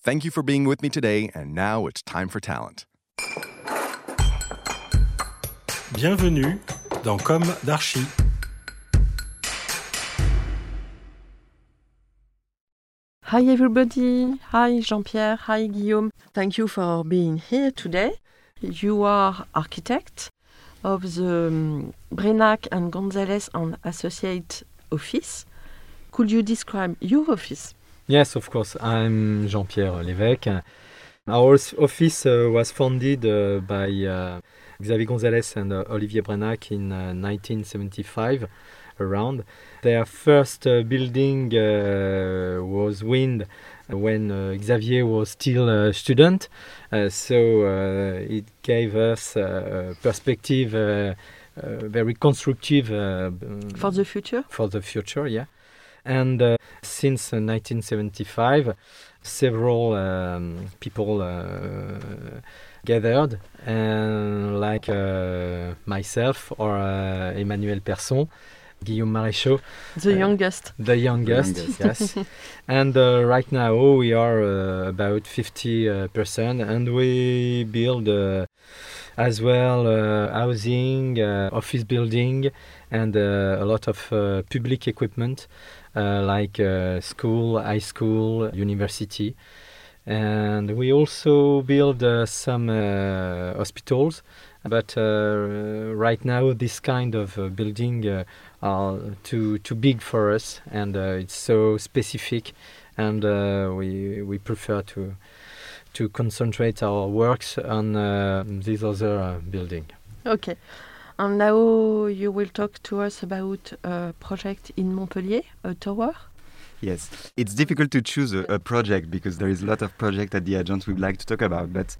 Thank you for being with me today, and now it's time for talent. Bienvenue dans Comme d'Archi. Hi everybody. Hi Jean-Pierre. Hi Guillaume. Thank you for being here today. You are architect of the um, Brenac and Gonzalez and Associate office. Could you describe your office? Yes, of course. I'm Jean-Pierre Lévesque. Our office uh, was founded uh, by uh, Xavier Gonzalez and uh, Olivier Brenac in uh, 1975 around. Their first uh, building uh, was wind when uh, Xavier was still a student. Uh, so uh, it gave us uh, a perspective, uh, uh, very constructive uh, For the future? for the future, yeah. And uh, since uh, 1975, several um, people uh, gathered, and like uh, myself or uh, Emmanuel Persson, Guillaume Maréchaux, The Uh, youngest. the youngest, yes. and uh, right now we are uh, about 50 uh, percent, and we build uh, as well uh, housing, uh, office building, and uh, a lot of uh, public equipment uh, like uh, school, high school, university. And we also build uh, some uh, hospitals, but uh, right now this kind of uh, building uh, are too too big for us, and uh, it's so specific, and uh, we we prefer to to concentrate our works on uh, this other uh, building. Okay. And now you will talk to us about a project in Montpellier, a tower. Yes, it's difficult to choose a, a project because there is a lot of projects at the agent we'd like to talk about. But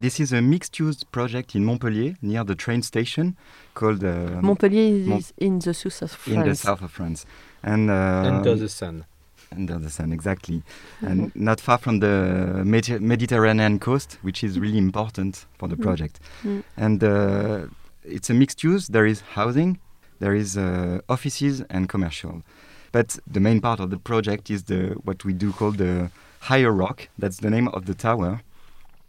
this is a mixed-use project in Montpellier, near the train station, called uh, Montpellier is Mont- in the south of France. in the south of France, and uh, Under the sun. under the sun, exactly, and not far from the Medi- Mediterranean coast, which is really important for the Mm. project. Mm. And uh, it's a mixed use. There is housing, there is uh, offices and commercial. But the main part of the project is the what we do call the Higher Roch. That's the name of the tower.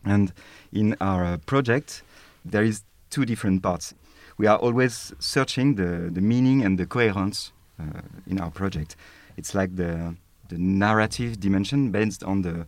And in our uh, project, there is two different parts. We are always searching the, the meaning and the coherence uh, in our project. It's like the the narrative dimension based on the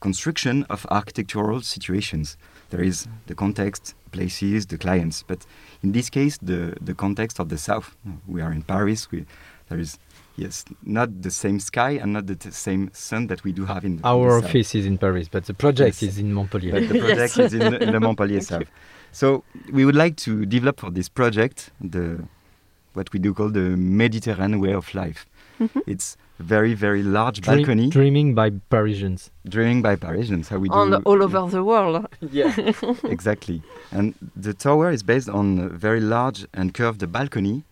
construction of architectural situations. There is the context, places, the clients. But in this case, the, the context of the south. We are in Paris. We, there is, yes, not the same sky and not the t- same sun that we do have in, in Our the south. office is in Paris, but the project Yes. is in Montpellier. But the project is in, the- in the Montpellier Thank south. So we would like to develop for this project the what we do call the Mediterranean way of life. Mhm. It's very very large Dream- balcony Dreaming by Parisians. dreaming by Parisians. How we do And all over the world. Yeah. exactly. And the tower is based on a very large and curved balcony.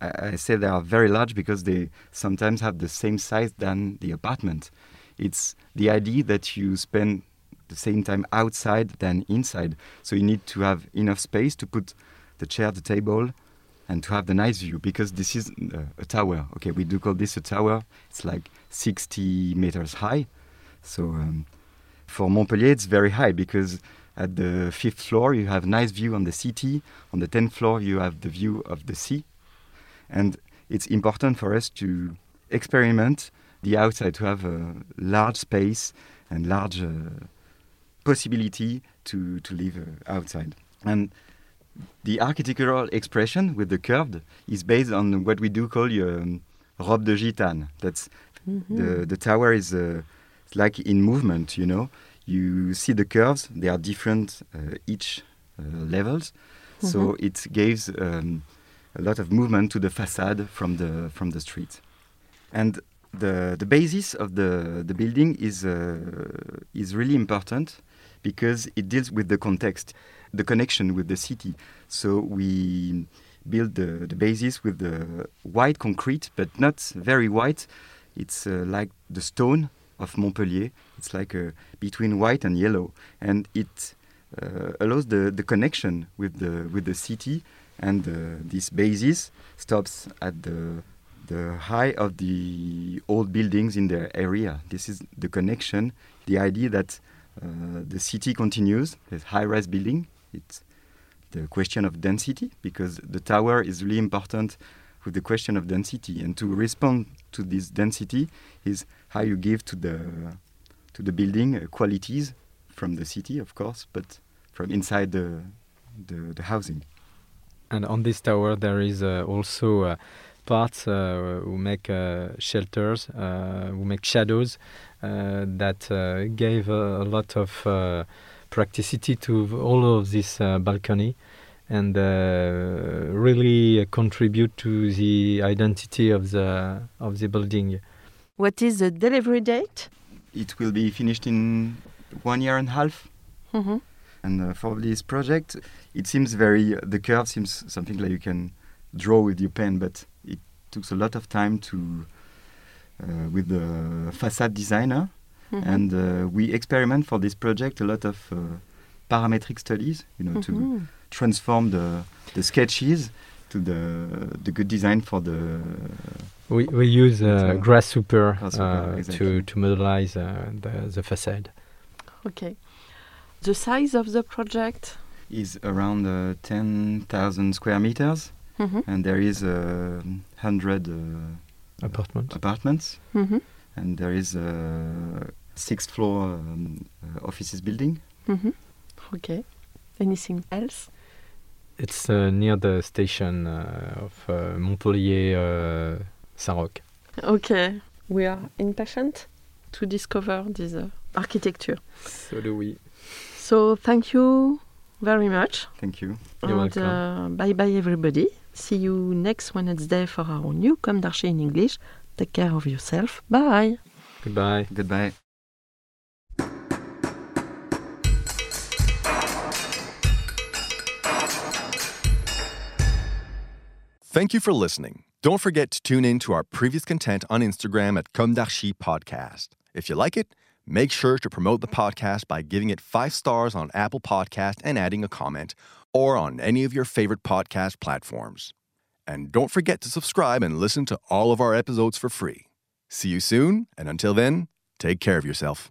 I, say they are very large because they sometimes have the same size than the apartment. It's the idea that you spend the same time outside than inside. So you need to have enough space to put the chair, the table, and to have the nice view because this is uh, a tower. Okay, we do call this a tower. It's like 60 meters high. So um, for Montpellier, it's very high because at the fifth floor you have nice view on the city. On the tenth floor you have the view of the sea, and it's important for us to experiment the outside to have a large space and large uh, possibility to to live uh, outside. And the architectural expression with the curved is based on what we do call um, robe de gitane. That's the the tower is uh, like in movement. You know, you see the curves; they are different uh, each uh, levels, so it gives um, a lot of movement to the facade from the from the street. And the the basis of the the building is uh, is really important because it deals with the context, the connection with the city. So we build the, the basis with the white concrete, but not very white. It's uh, like the stone of Montpellier. It's like uh, between white and yellow, and it uh, allows the, the connection with the with the city. And uh, this basis stops at the the high of the old buildings in the area. This is the connection, the idea that uh, the city continues. There's high-rise building. It's the question of density because the tower is really important with the question of density. And to respond to this density is how you give to the to the building uh, qualities from the city, of course, but from inside the the, the housing. And on this tower, there is uh, also uh, parts uh, who make uh, shelters, uh, who make shadows uh, that uh, gave a, a lot of uh, practicity to all of this uh, balcony and uh, really contribute to the identity of the of the building. What is the delivery date? It will be finished in one year and a half. Mhm. And uh, for this project, it seems very, the curve seems something like you can draw with your pen, but it took a lot of time to, uh, with the facade designer. Mhm. And uh, we experiment for this project a lot of uh, parametric studies, you know, to Mhm. transform the, the sketches to the, the good design for the, We, we use uh, That's, uh, grasshopper grasshopper, uh, exactly. to to modelize uh, the the facade. Okay. The size of the project? is around uh, 10,000 square meters. Mhm. And there is uh, 100 uh, Apartment. apartments. Mhm. and there is a sixth floor um, uh, offices building. Mhm. Okay. Anything else? It's uh, near the station uh, of uh, Montpellier uh, Saint-Roch. Okay. We are impatient to discover this uh, architecture. So do we. So thank you very much. Thank you. You're and welcome. uh, bye bye everybody. See you next Wednesday for our new Comme d'Archi in English. Take care of yourself. Bye. Goodbye. Goodbye. Thank you for listening. Don't forget to tune in to our previous content on Instagram at Comme d'Archi Podcast. If you like it, make sure to promote the podcast by giving it five stars on Apple Podcast and adding a comment, or on any of your favorite podcast platforms. And don't forget to subscribe and listen to all of our episodes for free. See you soon, and until then, take care of yourself.